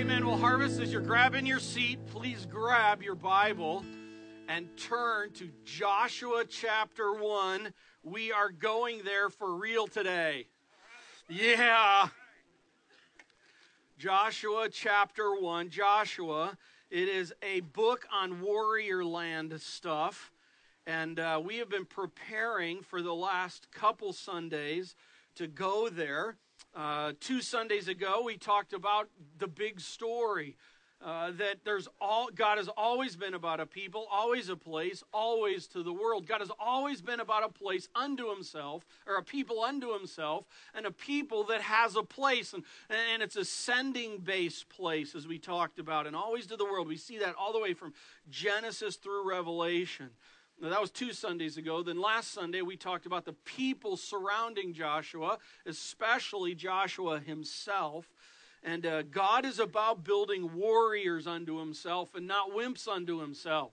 Amen. Well, Harvest, as you're grabbing your seat, please grab your Bible and turn to Joshua chapter 1. We are going there for real today. Yeah. Joshua chapter 1. Joshua, it is a book on warrior land stuff. And uh, we have been preparing for the last couple Sundays to go there. Uh, two Sundays ago, we talked about the big story. Uh, that there's all God has always been about a people, always a place, always to the world. God has always been about a place unto Himself, or a people unto Himself, and a people that has a place, and and it's a sending based place, as we talked about, and always to the world. We see that all the way from Genesis through Revelation. Now, that was two Sundays ago. Then last Sunday, we talked about the people surrounding Joshua, especially Joshua himself. And uh, God is about building warriors unto himself and not wimps unto himself.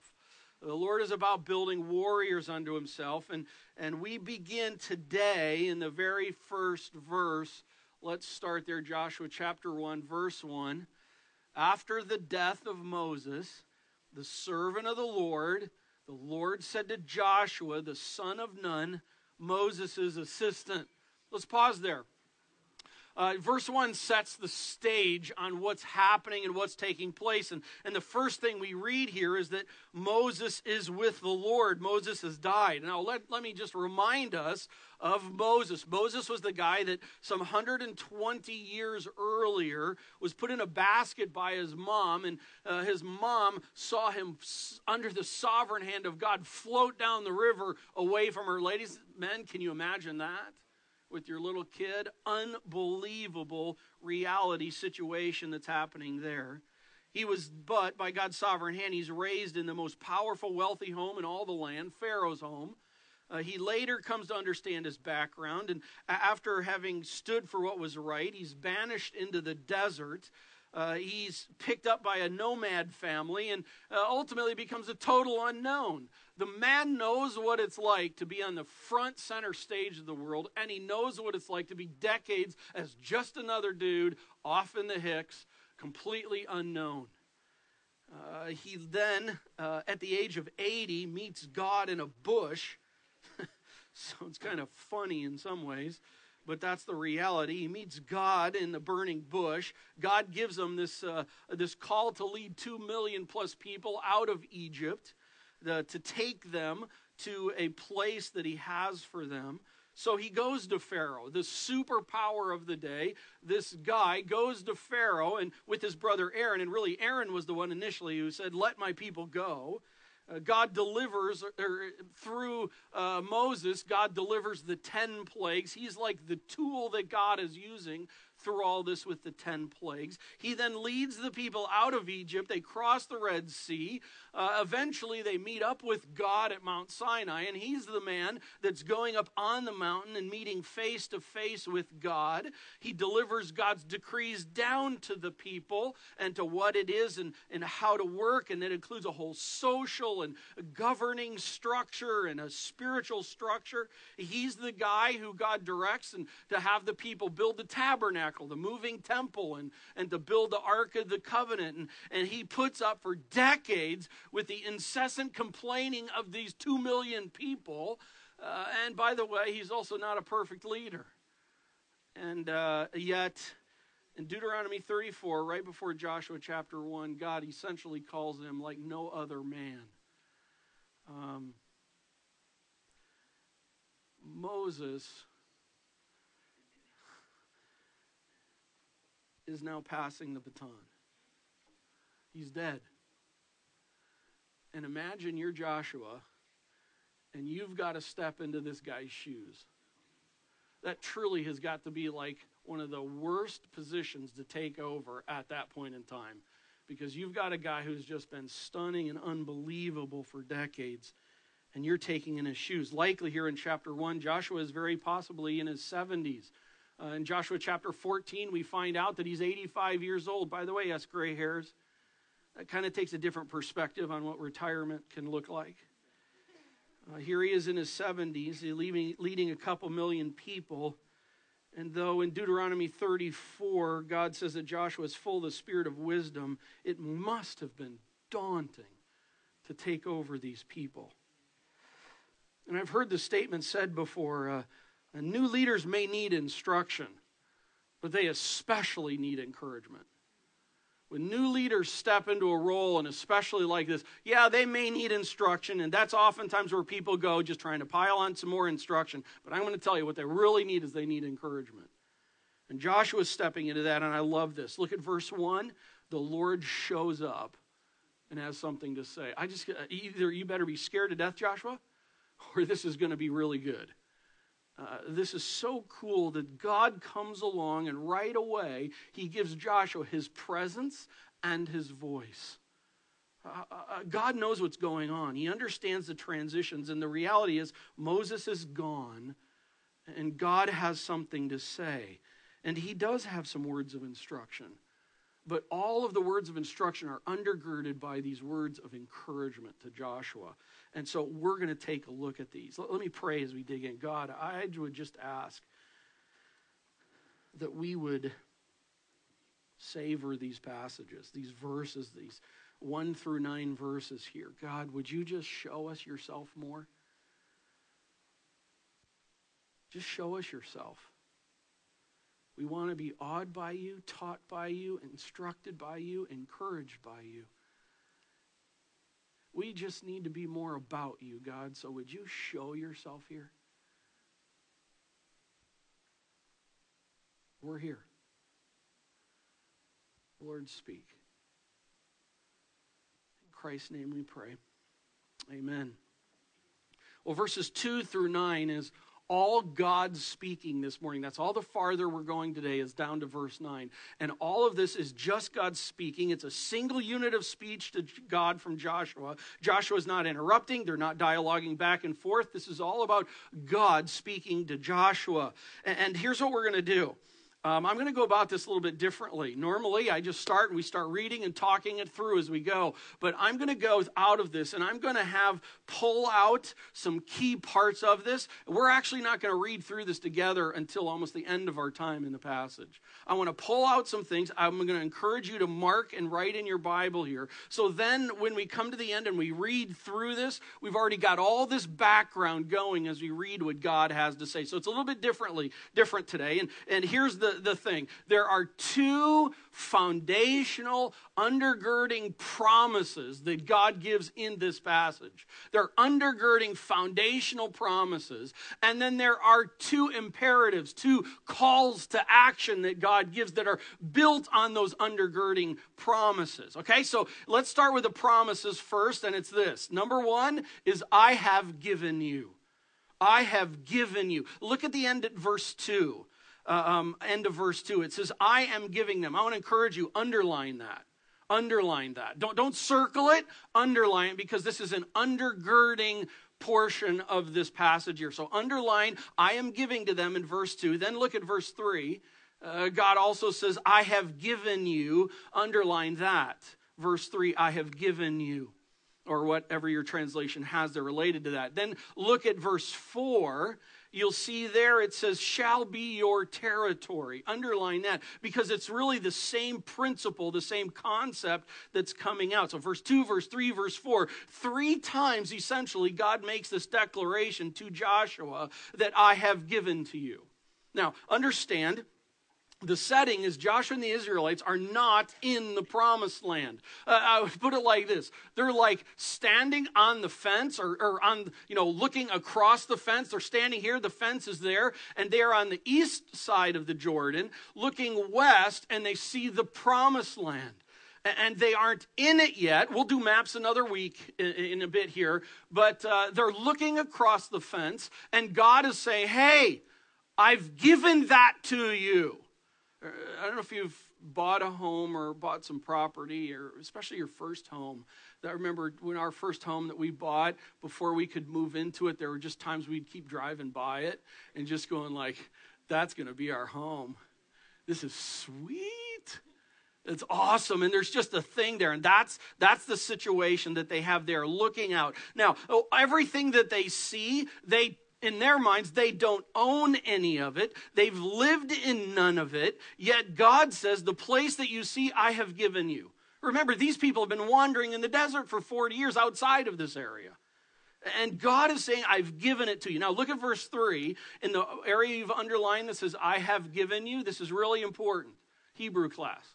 The Lord is about building warriors unto himself. And, and we begin today in the very first verse. Let's start there, Joshua chapter 1, verse 1. After the death of Moses, the servant of the Lord, the Lord said to Joshua, the son of Nun, Moses' assistant. Let's pause there. Uh, verse 1 sets the stage on what's happening and what's taking place. And, and the first thing we read here is that Moses is with the Lord. Moses has died. Now, let, let me just remind us of Moses. Moses was the guy that some 120 years earlier was put in a basket by his mom, and uh, his mom saw him under the sovereign hand of God float down the river away from her. Ladies, men, can you imagine that? With your little kid. Unbelievable reality situation that's happening there. He was, but by God's sovereign hand, he's raised in the most powerful, wealthy home in all the land, Pharaoh's home. Uh, he later comes to understand his background, and after having stood for what was right, he's banished into the desert. Uh, he's picked up by a nomad family and uh, ultimately becomes a total unknown. The man knows what it's like to be on the front center stage of the world, and he knows what it's like to be decades as just another dude off in the Hicks, completely unknown. Uh, he then, uh, at the age of 80, meets God in a bush. so it's kind of funny in some ways but that's the reality. He meets God in the burning bush. God gives him this, uh, this call to lead two million plus people out of Egypt the, to take them to a place that he has for them. So he goes to Pharaoh, the superpower of the day. This guy goes to Pharaoh and with his brother Aaron, and really Aaron was the one initially who said, "Let my people go." Uh, God delivers or through uh, Moses. God delivers the ten plagues. He's like the tool that God is using through all this with the 10 plagues. He then leads the people out of Egypt. They cross the Red Sea. Uh, eventually, they meet up with God at Mount Sinai, and he's the man that's going up on the mountain and meeting face to face with God. He delivers God's decrees down to the people and to what it is and, and how to work, and it includes a whole social and governing structure and a spiritual structure. He's the guy who God directs and to have the people build the tabernacle tabernacle, the moving temple, and, and to build the Ark of the Covenant. And, and he puts up for decades with the incessant complaining of these two million people. Uh, and by the way, he's also not a perfect leader. And uh, yet, in Deuteronomy 34, right before Joshua chapter 1, God essentially calls him like no other man. Um, Moses is now passing the baton. He's dead. And imagine you're Joshua and you've got to step into this guy's shoes. That truly has got to be like one of the worst positions to take over at that point in time because you've got a guy who's just been stunning and unbelievable for decades and you're taking in his shoes. Likely here in chapter 1, Joshua is very possibly in his 70s. Uh, in Joshua chapter 14, we find out that he's 85 years old. By the way, yes, gray hairs. That kind of takes a different perspective on what retirement can look like. Uh, here he is in his 70s, leading, leading a couple million people. And though in Deuteronomy 34, God says that Joshua is full of the spirit of wisdom, it must have been daunting to take over these people. And I've heard the statement said before uh, new leaders may need instruction, but they especially need encouragement. When new leaders step into a role, and especially like this, yeah, they may need instruction, and that's oftentimes where people go just trying to pile on some more instruction. But I'm going to tell you what they really need is they need encouragement. And Joshua's stepping into that, and I love this. Look at verse 1. The Lord shows up and has something to say. I just, uh, either you better be scared to death, Joshua, or this is going to be really good. Uh, this is so cool that God comes along and right away he gives Joshua his presence and his voice. Uh, uh, uh, God knows what's going on. He understands the transitions. And the reality is, Moses is gone, and God has something to say. And he does have some words of instruction. But all of the words of instruction are undergirded by these words of encouragement to Joshua. And so we're going to take a look at these. Let, me pray as we dig in. God, I would just ask that we would savor these passages, these verses, these one through nine verses here. God, would you just show us yourself more? Just show us yourself. We want to be awed by you, taught by you, instructed by you, encouraged by you. We just need to be more about you, God. So would you show yourself here? We're here. Lord, speak. In Christ's name we pray. Amen. Well, verses 2 through 9 is all God speaking this morning. That's all the farther we're going today is down to verse 9. And all of this is just God speaking. It's a single unit of speech to God from Joshua. Joshua is not interrupting, they're not dialoguing back and forth. This is all about God speaking to Joshua. And here's what we're going to do. Um, I'm going to go about this a little bit differently. Normally, I just start and we start reading and talking it through as we go. But I'm going to go out of this and I'm going to have pull out some key parts of this. We're actually not going to read through this together until almost the end of our time in the passage. I want to pull out some things. I'm going to encourage you to mark and write in your Bible here. So then, when we come to the end and we read through this, we've already got all this background going as we read what God has to say. So it's a little bit differently different today. And and here's the the, thing there are two foundational, undergirding promises that God gives in this passage. They're undergirding foundational promises. And then there are two imperatives, two calls to action that God gives that are built on those undergirding promises. Okay, so let's start with the promises first, and it's this. Number one is, I have given you. I have given you. Look at the end at verse 2 uh, um, end of verse 2. It says, I am giving them. I want to encourage you, underline that. Underline that. Don't, don't circle it, underline it, because this is an undergirding portion of this passage here. So underline, I am giving to them in verse 2. Then look at verse 3. Uh, God also says, I have given you. Underline that. Verse 3, I have given you. Or whatever your translation has there related to that. Then look at verse 4 you'll see there it says, shall be your territory. Underline that because it's really the same principle, the same concept that's coming out. So, verse 2, verse 3, verse 4, three times essentially, God makes this declaration to Joshua that I have given to you. Now, understand the setting is Joshua and the Israelites are not in the promised land. Uh, I would put it like this they're like standing on the fence or, or, on, you know, looking across the fence. They're standing here, the fence is there, and they are on the east side of the Jordan, looking west, and they see the promised land. And they aren't in it yet. We'll do maps another week in, in a bit here, but uh, they're looking across the fence, and God is saying, Hey, I've given that to you. Uh, I don't know if you've bought a home or bought some property, or especially your first home. I remember when our first home that we bought, before we could move into it, there were just times we'd keep driving by it and just going like, "That's going to be our home. This is sweet." It's awesome. And there's just a thing there. And that's, that's the situation that they have there looking out. Now, oh, everything that they see, they in their minds, they don't own any of it. They've lived in none of it. Yet God says, The place that you see, I have given you. Remember, these people have been wandering in the desert for 40 years outside of this area. And God is saying, I've given it to you. Now, look at verse 3 in the area you've underlined that says, I have given you. This is really important. Hebrew class.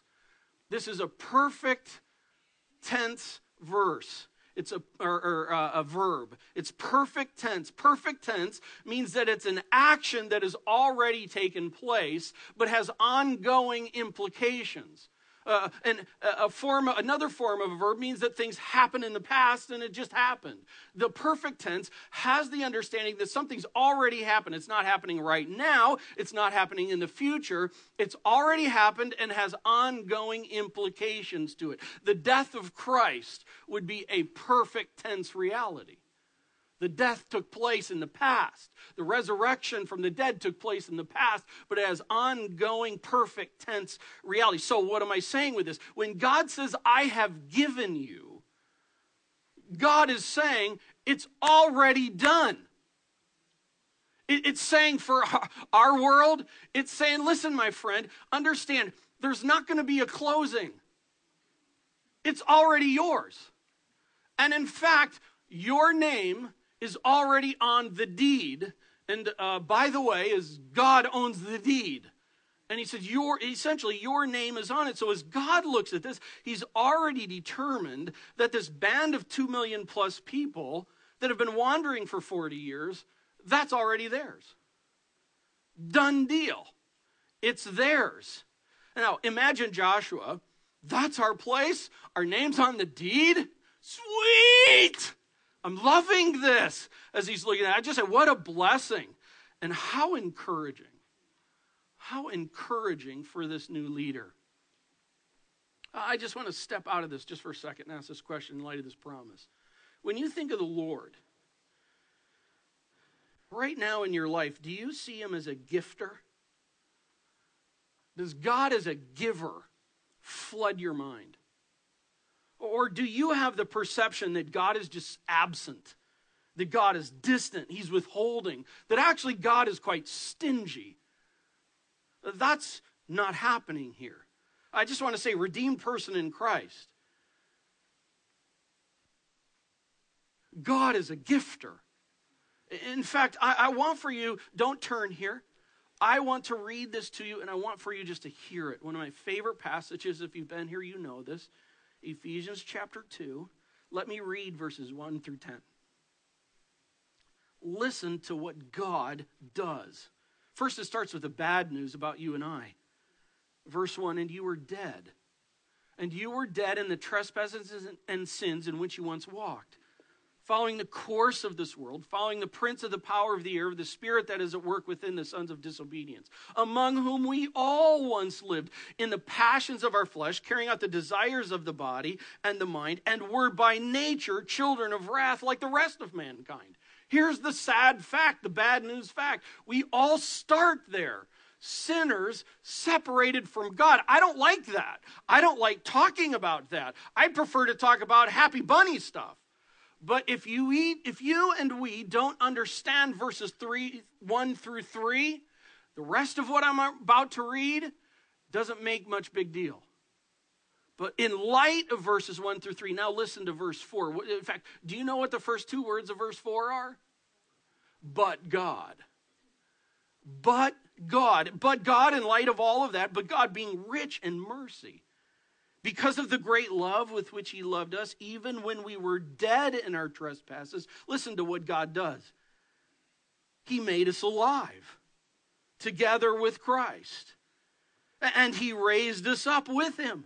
This is a perfect tense verse. It's a, or, or uh, a verb. It's perfect tense. Perfect tense means that it's an action that has already taken place, but has ongoing implications. Uh, and a form, another form of a verb means that things happen in the past and it just happened. The perfect tense has the understanding that something's already happened. It's not happening right now. It's not happening in the future. It's already happened and has ongoing implications to it. The death of Christ would be a perfect tense reality. The death took place in the past. The resurrection from the dead took place in the past, but it has ongoing perfect tense reality. So, what am I saying with this? When God says, I have given you, God is saying, it's already done. It's saying for our world, it's saying, listen, my friend, understand, there's not going to be a closing. It's already yours. And in fact, your name is already on the deed. And uh, by the way, as God owns the deed. And he says, your, essentially, your name is on it. So as God looks at this, he's already determined that this band of two million plus people that have been wandering for 40 years, that's already theirs. Done deal. It's theirs. Now, imagine Joshua. That's our place. Our name's on the deed. Sweet! I'm loving this as he's looking at it. I just said, what a blessing. And how encouraging. How encouraging for this new leader. I just want to step out of this just for a second and ask this question in light of this promise. When you think of the Lord, right now in your life, do you see him as a gifter? Does God as a giver flood your mind? Or do you have the perception that God is just absent, that God is distant, He's withholding, that actually God is quite stingy? That's not happening here. I just want to say, redeemed person in Christ. God is a gifter. In fact, I, I, want for you, don't turn here. I want to read this to you, and I want for you just to hear it. One of my favorite passages, if you've been here, you know this. Ephesians chapter 2. Let me read verses 1 through 10. Listen to what God does. First, it starts with the bad news about you and I. Verse 1 And you were dead. And you were dead in the trespasses and sins in which you once walked following the course of this world, following the prince of the power of the air, the spirit that is at work within the sons of disobedience, among whom we all once lived in the passions of our flesh, carrying out the desires of the body and the mind, and were by nature children of wrath like the rest of mankind. Here's the sad fact, the bad news fact. We all start there sinners separated from God. I don't like that. I don't like talking about that. I prefer to talk about happy bunny stuff. But if you eat, if you and we don't understand verses 3 1 through 3, the rest of what I'm about to read doesn't make much big deal. But in light of verses 1 through 3, now listen to verse 4. In fact, do you know what the first two words of verse 4 are? But God. But God. But God, in light of all of that, but God being rich in mercy because of the great love with which he loved us, even when we were dead in our trespasses, listen to what God does. He made us alive together with Christ. And he raised us up with him.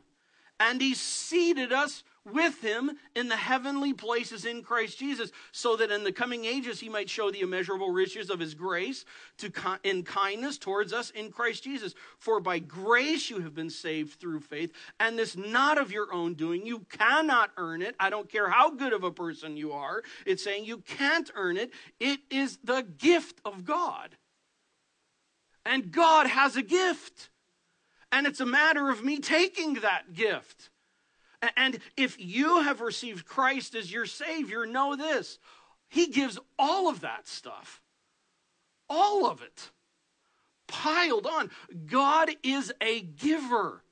And he seated us with him in the heavenly places in Christ Jesus, so that in the coming ages he might show the immeasurable riches of his grace to in kindness towards us in Christ Jesus. For by grace you have been saved through faith, and this not of your own doing. You cannot earn it. I don't care how good of a person you are. It's saying you can't earn it. It is the gift of God. And God has a gift. And it's a matter of me taking that gift and if you have received Christ as your Savior, know this He gives all of that stuff all of it piled on. God is a giver.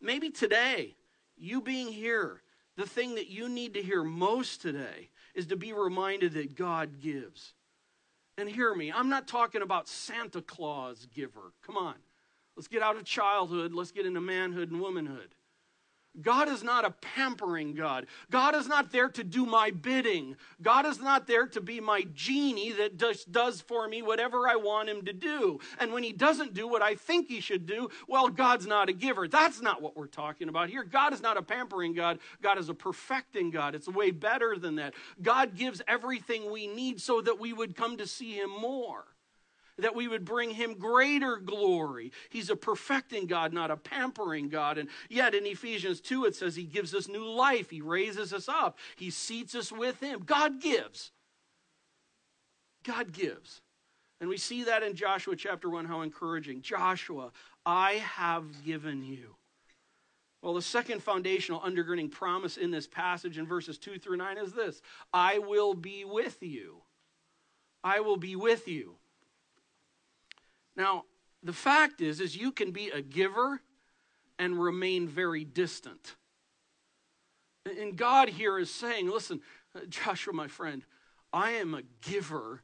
Maybe today, you being here, the thing that you need to hear most today is to be reminded that God gives. And hear me, I'm not talking about Santa Claus giver. Come on. Let's get out of childhood, let's get into manhood and womanhood. God is not a pampering God. God is not there to do my bidding. God is not there to be my genie that just does for me whatever I want him to do. And when he doesn't do what I think he should do, well, God's not a giver. That's not what we're talking about here. God is not a pampering God. God is a perfecting God. It's way better than that. God gives everything we need so that we would come to see him more that we would bring him greater glory. He's a perfecting God, not a pampering God. And yet in Ephesians 2, it says he gives us new life, he raises us up, he seats us with him. God gives. God gives. And we see that in Joshua chapter 1, how encouraging. Joshua, I have given you. Well, the second foundational undergirding promise in this passage in verses 2 through 9 is this I will be with you. I will be with you. Now, the fact is is you can be a giver and remain very distant. And God here is saying, listen, Joshua, my friend, I am a giver,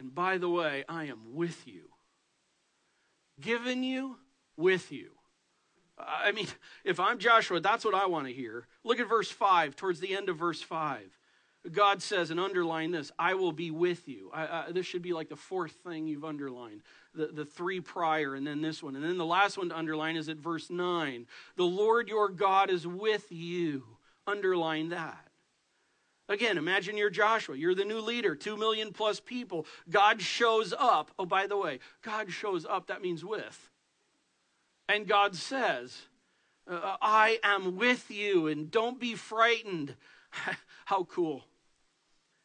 and by the way, I am with you. Given you, with you. I mean, if I'm Joshua, that's what I want to hear. Look at verse 5, towards the end of verse 5. God says, and underline this, I will be with you. I, I, this should be like the fourth thing you've underlined the, the three prior, and then this one. And then the last one to underline is at verse 9. The Lord your God is with you. Underline that. Again, imagine you're Joshua. You're the new leader, two million plus people. God shows up. Oh, by the way, God shows up, that means with. And God says, uh, I am with you, and don't be frightened. How cool.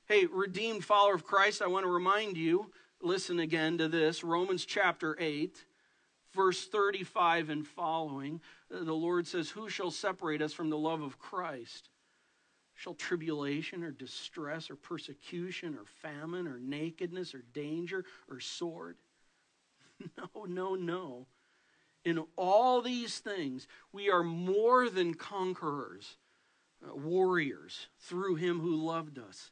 Hey, redeemed follower of Christ, I want to remind you listen again to this Romans chapter 8, verse 35 and following. Uh, the Lord says, Who shall separate us from the love of Christ? Shall tribulation or distress or persecution or famine or nakedness or danger or sword? No, no, no. In all these things, we are more than conquerors, uh, warriors, through him who loved us.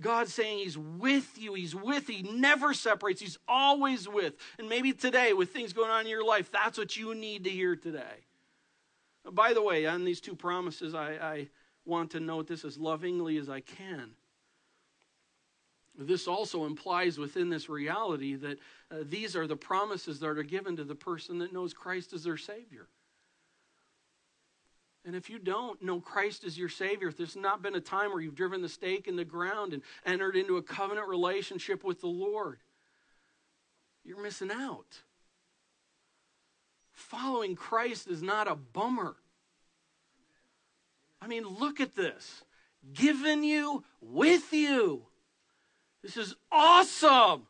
God's saying He's with you. He's with you. He never separates. He's always with. And maybe today, with things going on in your life, that's what you need to hear today. By the way, on these two promises, I, I want to note this as lovingly as I can. This also implies within this reality that uh, these are the promises that are given to the person that knows Christ as their Savior. And if you don't know Christ as your Savior, if there's not been a time where you've driven the stake in the ground and entered into a covenant relationship with the Lord, you're missing out. Following Christ is not a bummer. I mean, look at this. Given you with you. This is awesome.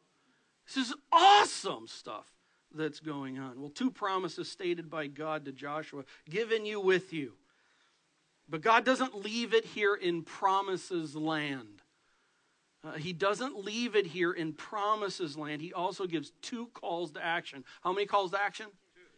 This is awesome stuff that's going on. Well, two promises stated by God to Joshua given you with you. But God doesn't leave it here in promises land. Uh, he doesn't leave it here in promises land. He also gives two calls to action. How many calls to action?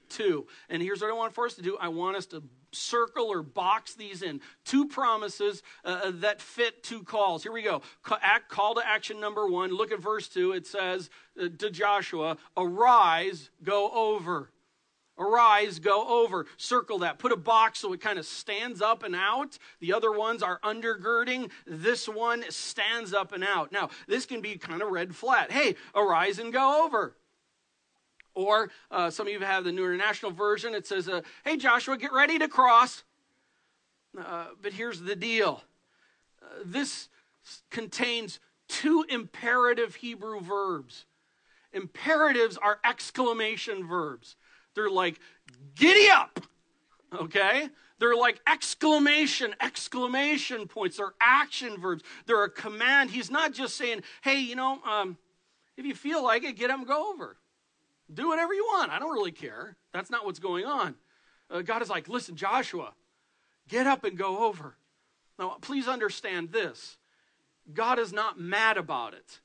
Two. two. And here's what I want for us to do I want us to circle or box these in. Two promises uh, uh that fit two calls. Here we go. Act, call to action number one. Look at verse two. It says uh, to Joshua, Arise, go over. Arise, go over. Circle that. Put a box so it kind of stands up and out. The other ones are undergirding. This one stands up and out. Now, this can be kind of read flat. Hey, arise and go over. Or uh, some of you have the New International Version. It says, uh, Hey, Joshua, get ready to cross. Uh, but here's the deal uh, this contains two imperative Hebrew verbs. Imperatives are exclamation verbs. They're like, giddy up, okay? They're like exclamation, exclamation points. They're action verbs. They're a command. He's not just saying, hey, you know, um, if you feel like it, get up and go over. Do whatever you want. I don't really care. That's not what's going on. Uh, God is like, listen, Joshua, get up and go over. Now, please understand this God is not mad about it.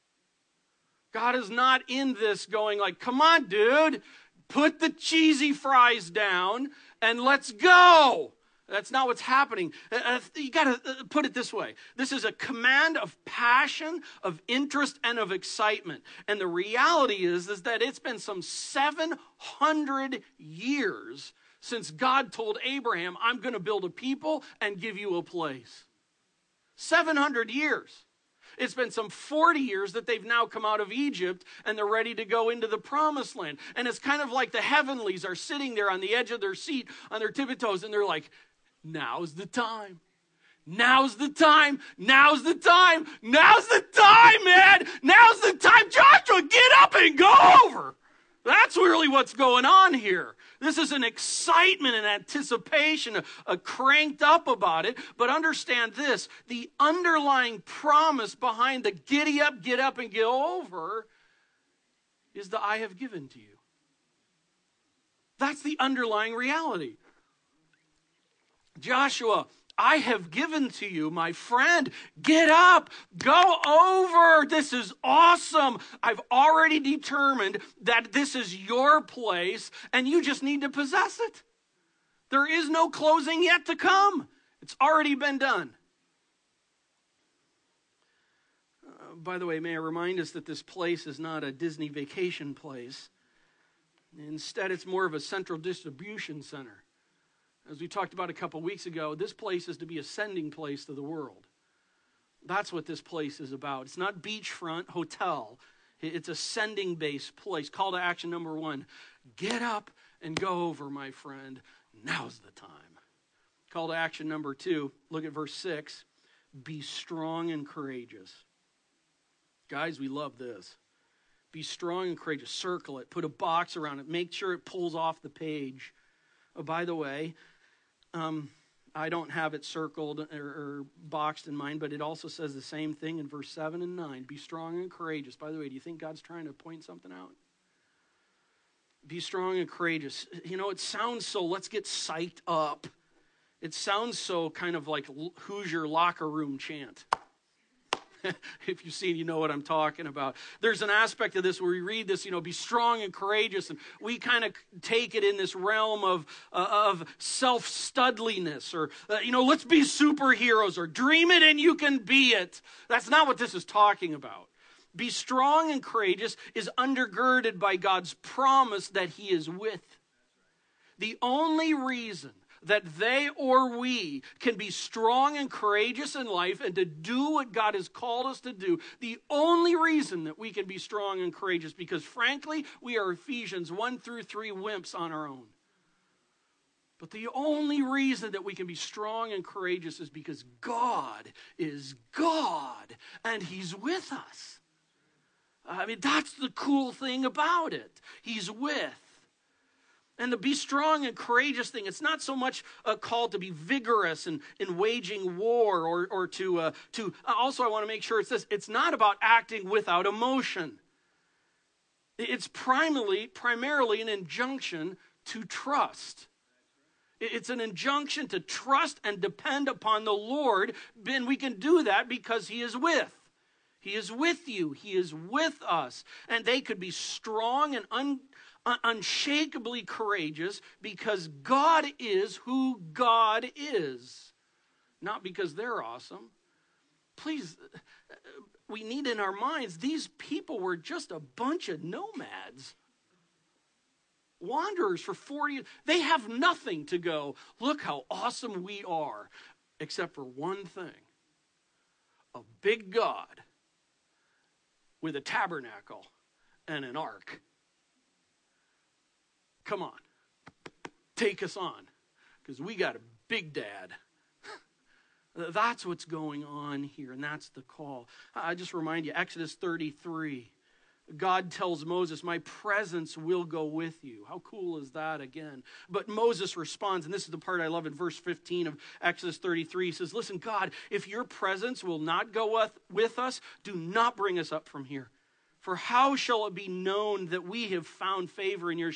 God is not in this going like, come on, dude, put the cheesy fries down and let's go. That's not what's happening. Uh, uh you got to uh, put it this way this is a command of passion, of interest, and of excitement. And the reality is, is that it's been some 700 years since God told Abraham, I'm going to build a people and give you a place. 700 years. It's been some 40 years that they've now come out of Egypt and they're ready to go into the promised land. And it's kind of like the heavenlies are sitting there on the edge of their seat on their tippy toes and they're like, now's the time. Now's the time. Now's the time. Now's the time, man. Now's the time. Joshua, get up and go over. That's really what's going on here. This is an excitement and anticipation, a, a, cranked up about it. But understand this the underlying promise behind the giddy up, get up, and get over is the I have given to you. That's the underlying reality. Joshua, I have given to you, my friend. Get up, go over. This is awesome. I've already determined that this is your place, and you just need to possess it. There is no closing yet to come, it's already been done. Uh, by the way, may I remind us that this place is not a Disney vacation place. Instead, it's more of a central distribution center. As we talked about a couple weeks ago, this place is to be a sending place to the world. That's what this place is about. It's not beachfront hotel. It's a sending based place. Call to action number one get up and go over, my friend. Now's the time. Call to action number two look at verse six be strong and courageous. Guys, we love this. Be strong and courageous. Circle it, put a box around it, make sure it pulls off the page. Oh, by the way, um, I don't have it circled or, or, boxed in mind, but it also says the same thing in verse 7 and 9. Be strong and courageous. By the way, do you think God's trying to point something out? Be strong and courageous. You know, it sounds so, let's get psyched up. It sounds so kind of like Hoosier locker room chant. if you've seen, you know what I'm talking about. There's an aspect of this where we read this, you know, be strong and courageous, and we kind of take it in this realm of, uh, of self studliness, or, uh, you know, let's be superheroes, or dream it and you can be it. That's not what this is talking about. Be strong and courageous is undergirded by God's promise that He is with. The only reason that they or we can be strong and courageous in life and to do what God has called us to do. The only reason that we can be strong and courageous, because frankly, we are Ephesians 1 through 3 wimps on our own. But the only reason that we can be strong and courageous is because God is God and He's with us. I mean, that's the cool thing about it. He's with. And the be strong and courageous thing, it's not so much a call to be vigorous and in waging war or, or to, uh, to, uh, also I want to make sure it's this, it's not about acting without emotion. It's primarily, primarily an injunction to trust. It's an injunction to trust and depend upon the Lord, and we can do that because He is with. He is with you. He is with us. And they could be strong and un, unshakably courageous because God is who God is, not because they're awesome. Please, we need in our minds these people were just a bunch of nomads. Wanderers for 40 years. They have nothing to go, look how awesome we are, except for one thing a big God with a tabernacle and an ark. Come on, take us on, because we got a big dad. that's what's going on here, and that's the call. I just remind you, Exodus 33. God tells Moses, My presence will go with you. How cool is that again? But Moses responds, and this is the part I love in verse 15 of Exodus 33. He says, Listen, God, if your presence will not go with, with us, do not bring us up from here. For how shall it be known that we have found favor in your,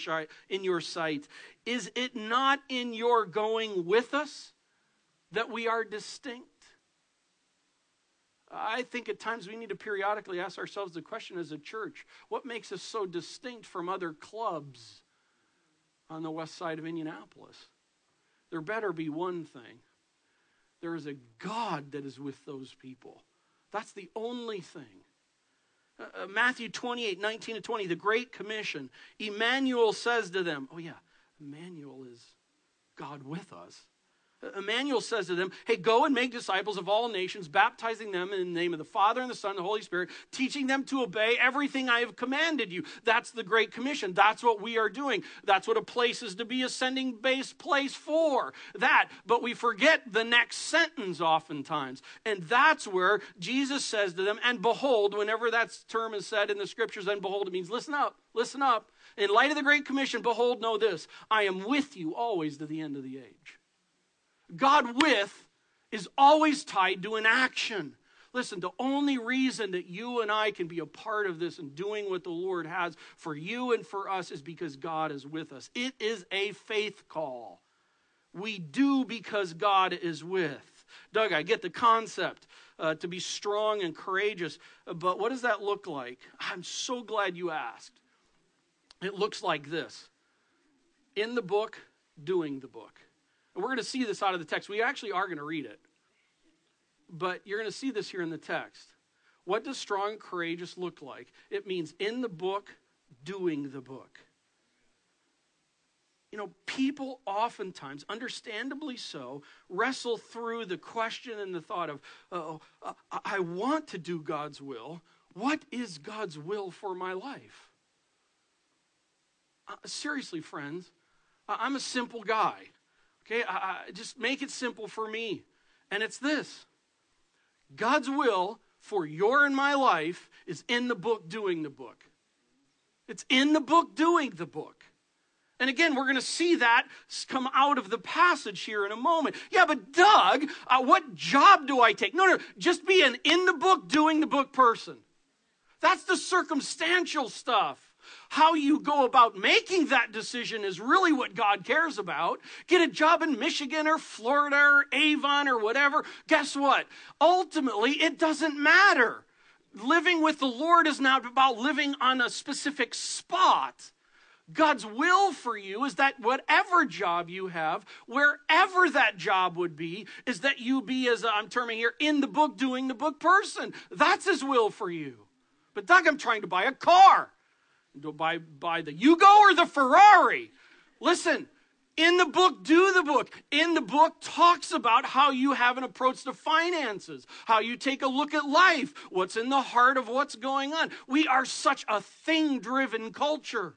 in your sight? Is it not in your going with us that we are distinct? I think at times we need to periodically ask ourselves the question as a church what makes us so distinct from other clubs on the west side of Indianapolis? There better be one thing there is a God that is with those people. That's the only thing. Uh, uh Matthew 28 19 to 20, the Great Commission. Emmanuel says to them, Oh, yeah, Emmanuel is God with us. Emmanuel says to them, Hey, go and make disciples of all nations, baptizing them in the name of the Father and the Son and the Holy Spirit, teaching them to obey everything I have commanded you. That's the Great Commission. That's what we are doing. That's what a place is to be a sending based place for. That. But we forget the next sentence oftentimes. And that's where Jesus says to them, And behold, whenever that term is said in the scriptures, and behold, it means listen up, listen up. In light of the Great Commission, behold, know this I am with you always to the end of the age. God with is always tied to an action. Listen, the only reason that you and I can be a part of this and doing what the Lord has for you and for us is because God is with us. It is a faith call. We do because God is with. Doug, I get the concept uh, to be strong and courageous, but what does that look like? I'm so glad you asked. It looks like this in the book, doing the book. And we're going to see this out of the text. We actually are going to read it. But you're going to see this here in the text. What does strong, courageous look like? It means in the book, doing the book. You know, people oftentimes, understandably so, wrestle through the question and the thought of, oh, I want to do God's will. What is God's will for my life? Uh, seriously, friends, I'm a simple guy. Okay, I, I, just make it simple for me. And it's this God's will for your and my life is in the book, doing the book. It's in the book, doing the book. And again, we're going to see that come out of the passage here in a moment. Yeah, but Doug, uh, what job do I take? No, no, just be an in the book, doing the book person. That's the circumstantial stuff. How you go about making that decision is really what God cares about. Get a job in Michigan or Florida or Avon or whatever. Guess what? Ultimately, it doesn't matter. Living with the Lord is not about living on a specific spot. God's will for you is that whatever job you have, wherever that job would be, is that you be, as I'm terming here, in the book, doing the book person. That's His will for you. But Doug, I'm trying to buy a car buy, buy the Yugo or the Ferrari. Listen, in the book, do the book. In the book talks about how you have an approach to finances, how you take a look at life, what's in the heart of what's going on. We are such a thing driven culture.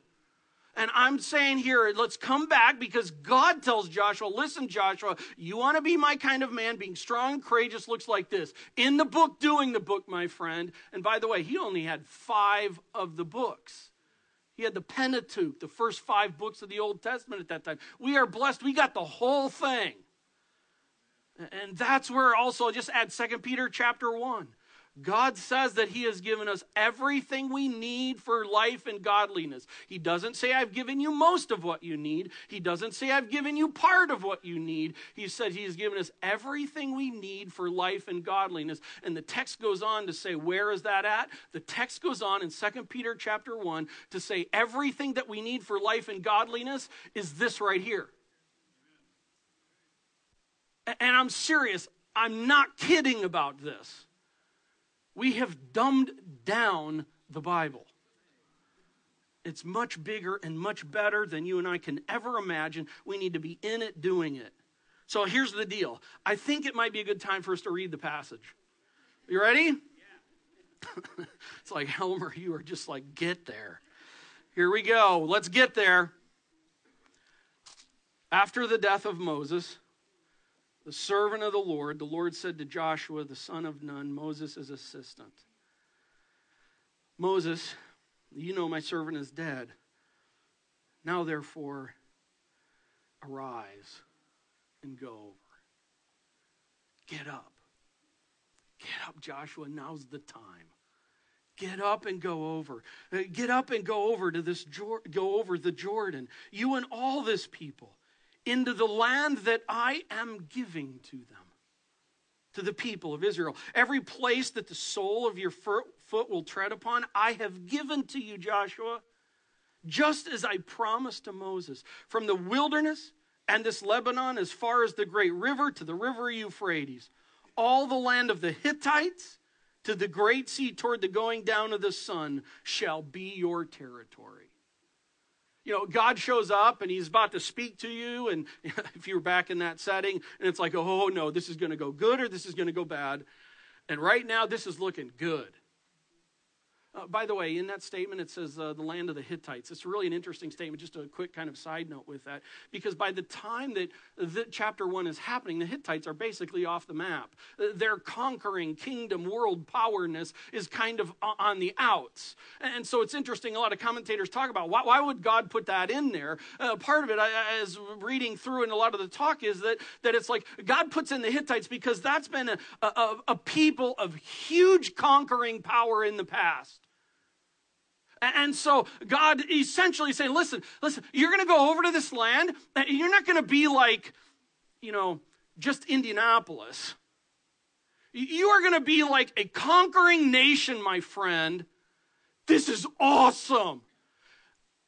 And I'm saying here, let's come back because God tells Joshua, listen, Joshua, you want to be my kind of man, being strong, courageous looks like this. In the book, doing the book, my friend. And by the way, he only had five of the books. He had the Pentateuch, the first five books of the Old Testament at that time. We are blessed. We got the whole thing. And that's where also just add Second Peter chapter 1. God says that He has given us everything we need for life and godliness. He doesn't say, I've given you most of what you need. He doesn't say, I've given you part of what you need. He said, He has given us everything we need for life and godliness. And the text goes on to say, Where is that at? The text goes on in 2 Peter chapter 1 to say, Everything that we need for life and godliness is this right here. And I'm serious. I'm not kidding about this. We have dumbed down the Bible. It's much bigger and much better than you and I can ever imagine. We need to be in it doing it. So here's the deal. I think it might be a good time for us to read the passage. You ready? It's like, Helmer, you are just like, get there. Here we go. Let's get there. After the death of Moses, the servant of the Lord, the Lord said to Joshua, the son of Nun, Moses' assistant, Moses, You know my servant is dead. Now, therefore, arise and go over. Get up. Get up, Joshua. Now's the time. Get up and go over. Uh, get up and go over to this go over the Jordan. You and all this people into the land that I am giving to them. To the people of Israel. Every place that the sole of your foot will tread upon, I have given to you, Joshua, just as I promised to Moses. From the wilderness and this Lebanon as far as the great river to the river Euphrates, all the land of the Hittites to the great sea toward the going down of the sun shall be your territory. You know, God shows up and he's about to speak to you. And if you're back in that setting, and it's like, oh no, this is going to go good or this is going to go bad. And right now, this is looking good. Uh, by the way, in that statement, it says uh, the land of the Hittites. It's really an interesting statement, just a quick kind of side note with that. Because by the time that chapter one is happening, the Hittites are basically off the map. Uh, their conquering kingdom, world powerness is kind of on the outs. And so it's interesting, a lot of commentators talk about why, why would God put that in there? Uh, part of it, as reading through and a lot of the talk, is that, that it's like God puts in the Hittites because that's been a, a, a people of huge conquering power in the past. And so God essentially saying, listen, listen, you're going to go over to this land, and you're not going to be like, you know, just Indianapolis. You are going to be like a conquering nation, my friend. This is awesome.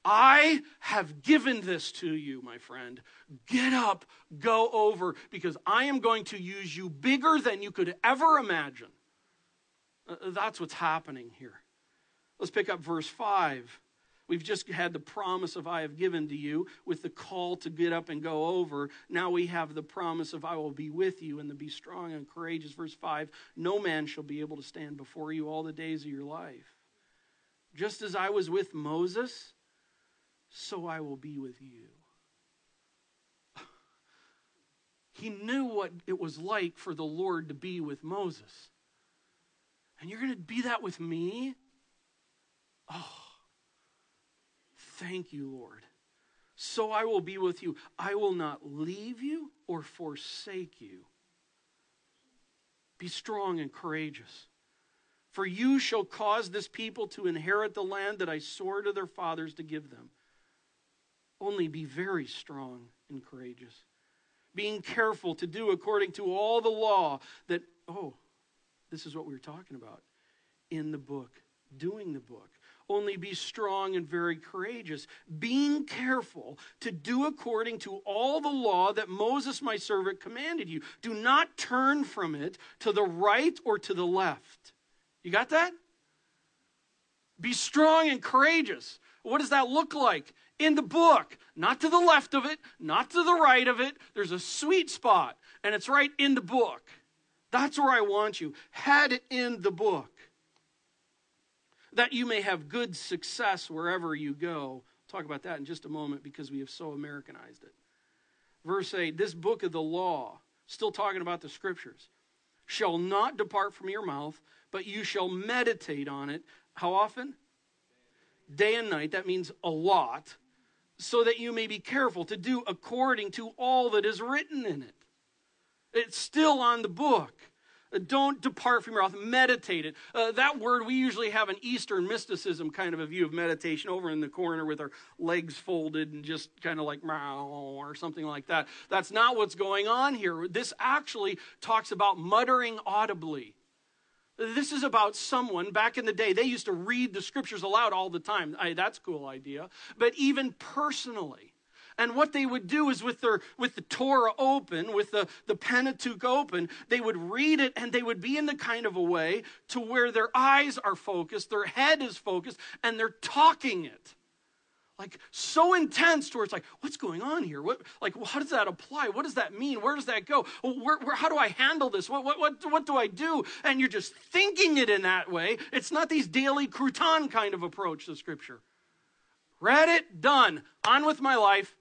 I have given this to you, my friend. Get up, go over, because I am going to use you bigger than you could ever imagine. Uh, that's what's happening here. Let's pick up verse 5. We've just had the promise of I have given to you with the call to get up and go over. Now we have the promise of I will be with you and to be strong and courageous. Verse 5 No man shall be able to stand before you all the days of your life. Just as I was with Moses, so I will be with you. He knew what it was like for the Lord to be with Moses. And you're going to be that with me? Oh, thank you, Lord. So I will be with you. I will not leave you or forsake you. Be strong and courageous. For you shall cause this people to inherit the land that I swore to their fathers to give them. Only be very strong and courageous, being careful to do according to all the law that, oh, this is what we were talking about in the book, doing the book. Only be strong and very courageous, being careful to do according to all the law that Moses, my servant, commanded you. Do not turn from it to the right or to the left. You got that? Be strong and courageous. What does that look like? In the book, not to the left of it, not to the right of it. There's a sweet spot, and it's right in the book. That's where I want you. Head in the book that you may have good success wherever you go. I'll talk about that in just a moment because we have so Americanized it. Verse 8 This book of the law, still talking about the scriptures, shall not depart from your mouth, but you shall meditate on it. How often? Day and night. That means a lot. So that you may be careful to do according to all that is written in it. It's still on the book. Don't depart from your mouth. Meditate it. Uh, that word, we usually have an Eastern mysticism kind of a view of meditation over in the corner with our legs folded and just kind of like or something like that. That's not what's going on here. This actually talks about muttering audibly. This is about someone back in the day, they used to read the scriptures aloud all the time. That's cool idea. But even personally, and what they would do is with their with the Torah open, with the, the Pentateuch open, they would read it and they would be in the kind of a way to where their eyes are focused, their head is focused, and they're talking it. Like so intense to where it's like, what's going on here? What like how does that apply? What does that mean? Where does that go? Where, where, how do I handle this? What, what, what, what do I do? And you're just thinking it in that way. It's not these daily crouton kind of approach to scripture. Read it, done. On with my life.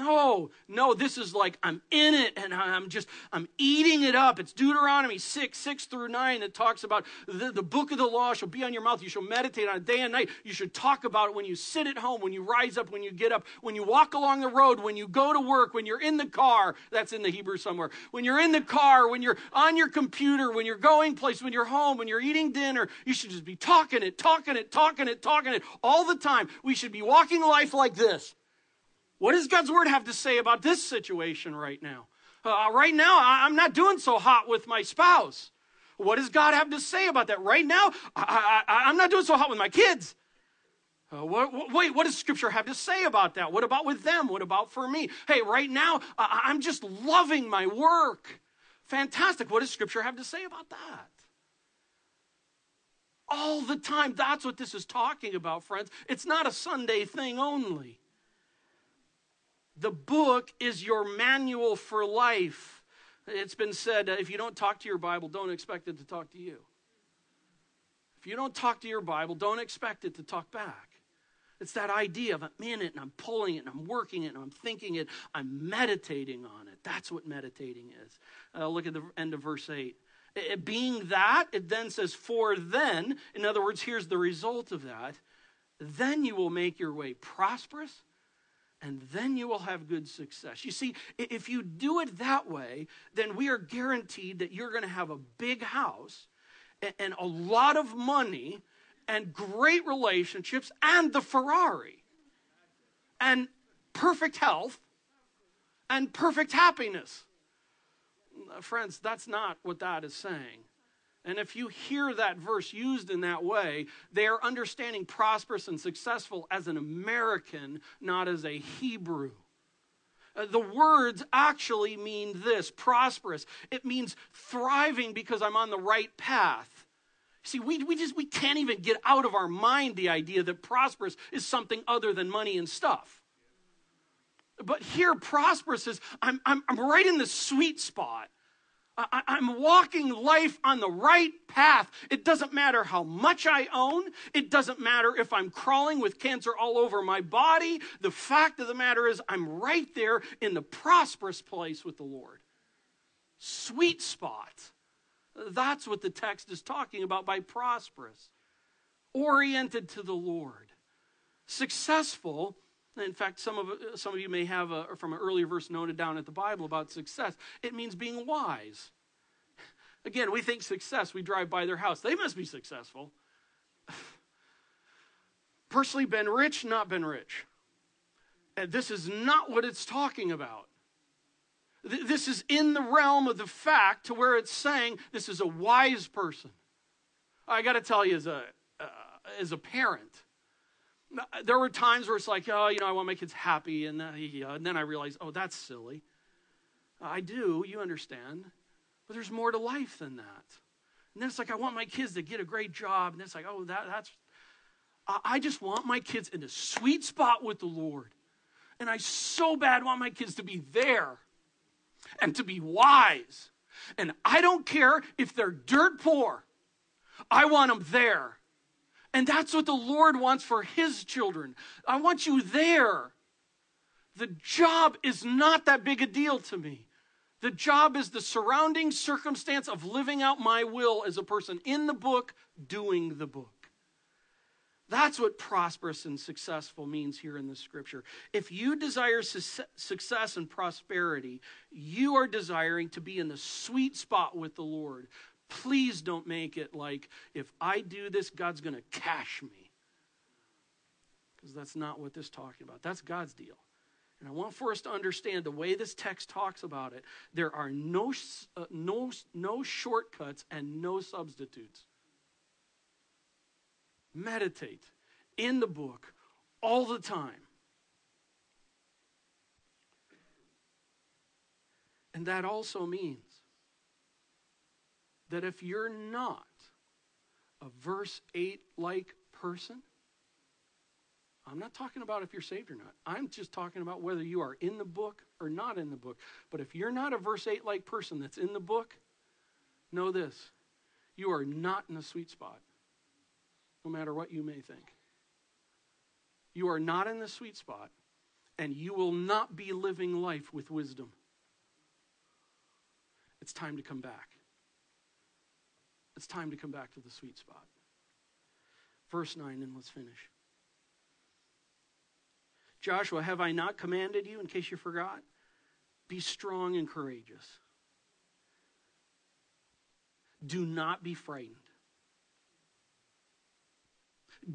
No, no, this is like I'm in it and I'm just, I'm eating it up. It's Deuteronomy 6, 6 through 9 that talks about the, the book of the law shall be on your mouth. You shall meditate on it day and night. You should talk about it when you sit at home, when you rise up, when you get up, when you walk along the road, when you go to work, when you're in the car. That's in the Hebrew somewhere. When you're in the car, when you're on your computer, when you're going places, when you're home, when you're eating dinner, you should just be talking it, talking it, talking it, talking it all the time. We should be walking life like this. What does God's word have to say about this situation right now? Uh, right now, I'm not doing so hot with my spouse. What does God have to say about that? Right now, I, am not doing so hot with my kids. Uh, what, what, wait, what does Scripture have to say about that? What about with them? What about for me? Hey, right now, I, I'm just loving my work. Fantastic. What does Scripture have to say about that? All the time. That's what this is talking about, friends. It's not a Sunday thing only. The book is your manual for life. It's been said uh, if you don't talk to your Bible, don't expect it to talk to you. If you don't talk to your Bible, don't expect it to talk back. It's that idea of I'm in it and I'm pulling it and I'm working it and I'm thinking it, I'm meditating on it. That's what meditating is. Uh, look at the end of verse 8. It being that, it then says, For then, in other words, here's the result of that, then you will make your way prosperous and then you will have good success. You see, if you do it that way, then we are guaranteed that you're going to have a big house and a lot of money and great relationships and the Ferrari and perfect health and perfect happiness. Friends, that's not what that is saying. And if you hear that verse used in that way, they are understanding prosperous and successful as an American, not as a Hebrew. Uh, the words actually mean this prosperous. It means thriving because I'm on the right path. See, we, we just we can't even get out of our mind the idea that prosperous is something other than money and stuff. But here, prosperous is I'm, I'm, I'm right in the sweet spot. I, am walking life on the right path. It doesn't matter how much I own. It doesn't matter if I'm crawling with cancer all over my body. The fact of the matter is, I'm right there in the prosperous place with the Lord. Sweet spot. That's what the text is talking about by prosperous. Oriented to the Lord. Successful. In fact, some of, some of you may have a, from an earlier verse noted down at the Bible about success. It means being wise. Again, we think success, we drive by their house. They must be successful. Personally, been rich, not been rich. And this is not what it's talking about. This is in the realm of the fact to where it's saying this is a wise person. I got to tell you, as a, uh, as a parent, there were times where it's like, oh, you know, I want my kids happy. And then, uh, and then I realized, oh, that's silly. I do, you understand. But there's more to life than that. And then it's like, I want my kids to get a great job. And it's like, oh, that, that's, I just want my kids in a sweet spot with the Lord. And I so bad want my kids to be there and to be wise. And I don't care if they're dirt poor, I want them there. And that's what the Lord wants for His children. I want you there. The job is not that big a deal to me. The job is the surrounding circumstance of living out my will as a person in the book, doing the book. That's what prosperous and successful means here in the scripture. If you desire su- success and prosperity, you are desiring to be in the sweet spot with the Lord. Please don't make it like, if I do this, God's going to cash me. Because that's not what this is talking about. That's God's deal. And I want for us to understand the way this text talks about it, there are no, uh, no, no shortcuts and no substitutes. Meditate in the book all the time. And that also means that if you're not a verse 8 like person, I'm not talking about if you're saved or not. I'm just talking about whether you are in the book or not in the book. But if you're not a verse 8 like person that's in the book, know this you are not in a sweet spot no matter what you may think. You are not in the sweet spot. and you will not be living life with wisdom. It's time to come back. It's time to come back to the sweet spot. Verse 9, and let's finish. Joshua, have I not commanded you, in case you forgot? Be strong and courageous. Do not be frightened.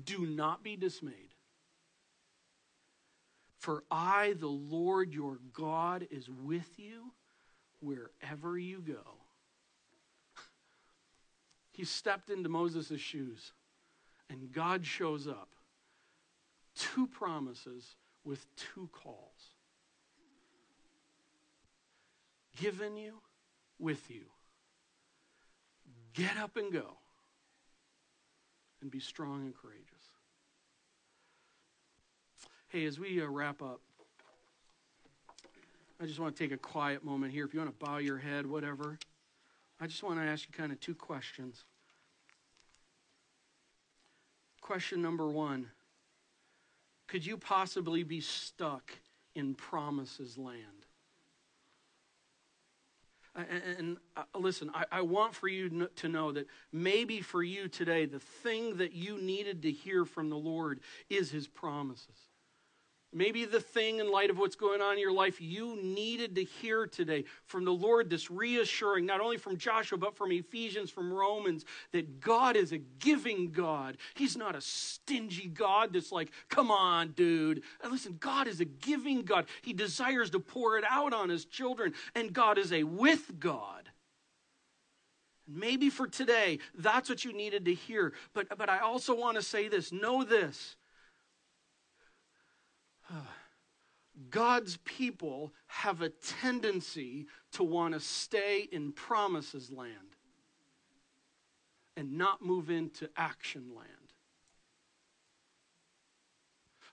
Do not be dismayed. For I, the Lord your God, is with you wherever you go. He stepped into Moses' shoes, and God shows up. Two promises with two calls given you, with you. Get up and go, and be strong and courageous. Hey, as we uh, wrap up, I just want to take a quiet moment here. If you want to bow your head, whatever, I just want to ask you kind of two questions. Question number one Could you possibly be stuck in promises land? And uh, listen, I, I, want for you to know that maybe for you today, the thing that you needed to hear from the Lord is His promises. Maybe the thing in light of what's going on in your life you needed to hear today from the Lord, this reassuring, not only from Joshua, but from Ephesians, from Romans, that God is a giving God. He's not a stingy God that's like, come on, dude. And listen, God is a giving God. He desires to pour it out on his children, and God is a with God. Maybe for today, that's what you needed to hear. But, but I also want to say this know this God's people have a tendency to want to stay in promises land and not move into action land.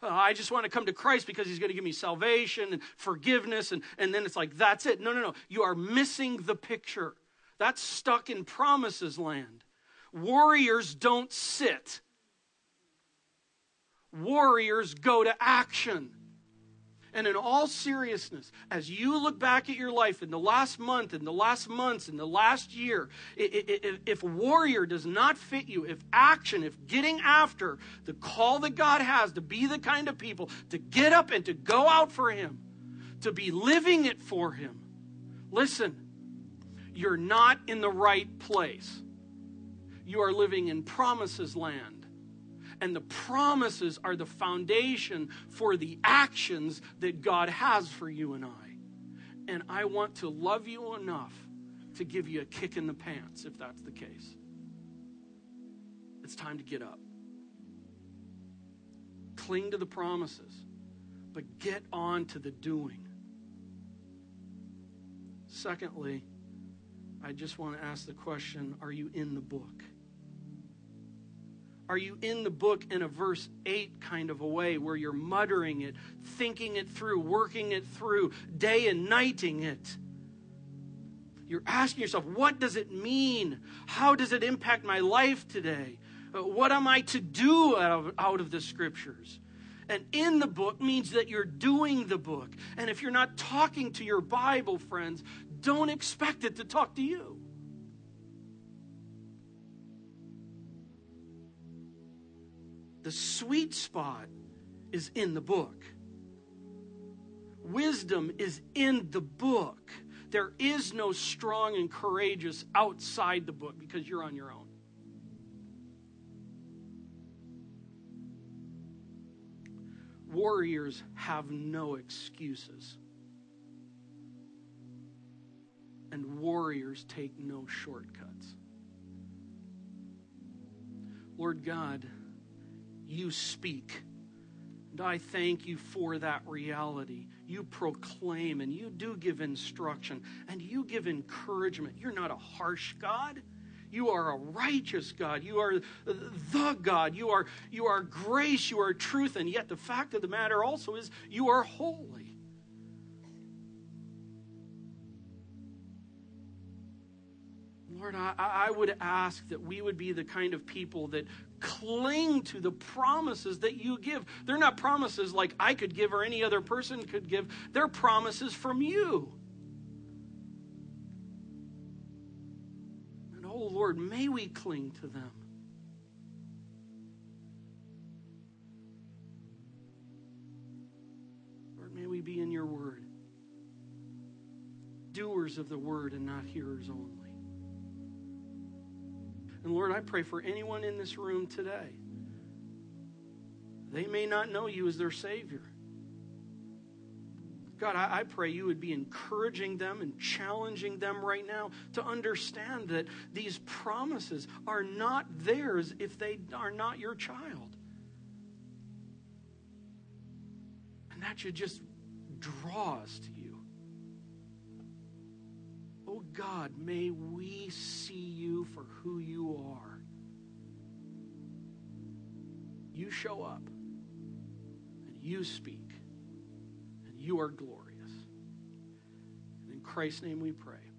Uh, I just want to come to Christ because he's going to give me salvation and forgiveness, and, and then it's like, that's it. No, no, no. You are missing the picture. That's stuck in promises land. Warriors don't sit, warriors go to action. And in all seriousness, as you look back at your life in the last month, in the last months, in the last year, if warrior does not fit you, if action, if getting after the call that God has to be the kind of people to get up and to go out for Him, to be living it for Him, listen, you're not in the right place. You are living in promises land and the promises are the foundation for the actions that God has for you and I. And I want to love you enough to give you a kick in the pants if that's the case. It's time to get up. Cling to the promises, but get on to the doing. Secondly, I just want to ask the question are you in the book? Are you in the book in a verse 8 kind of a way where you're muttering it, thinking it through, working it through, day and nighting it? You're asking yourself, what does it mean? How does it impact my life today? Uh, what am I to do out of, out of the scriptures? And in the book means that you're doing the book. And if you're not talking to your Bible, friends, don't expect it to talk to you. The sweet spot is in the book. Wisdom is in the book. There is no strong and courageous outside the book because you're on your own. Warriors have no excuses. And warriors take no shortcuts. Lord God, you speak. And I thank you for that reality. You proclaim and you do give instruction and you give encouragement. You're not a harsh God. You are a righteous God. You are the God. You are, you are grace. You are truth. And yet, the fact of the matter also is you are holy. Lord, I, I would ask that we would be the kind of people that cling to the promises that you give. They're not promises like I could give or any other person could give, they're promises from you. And oh Lord, may we cling to them. Lord, may we be in your word, doers of the word and not hearers only. And Lord, I pray for anyone in this room today. They may not know you as their Savior. God, I, I, pray you would be encouraging them and challenging them right now to understand that these promises are not theirs if they are not your child. And that should just draw us to you. Oh God, may we see you for who you are. You show up and you speak and you are glorious. And in Christ's name we pray.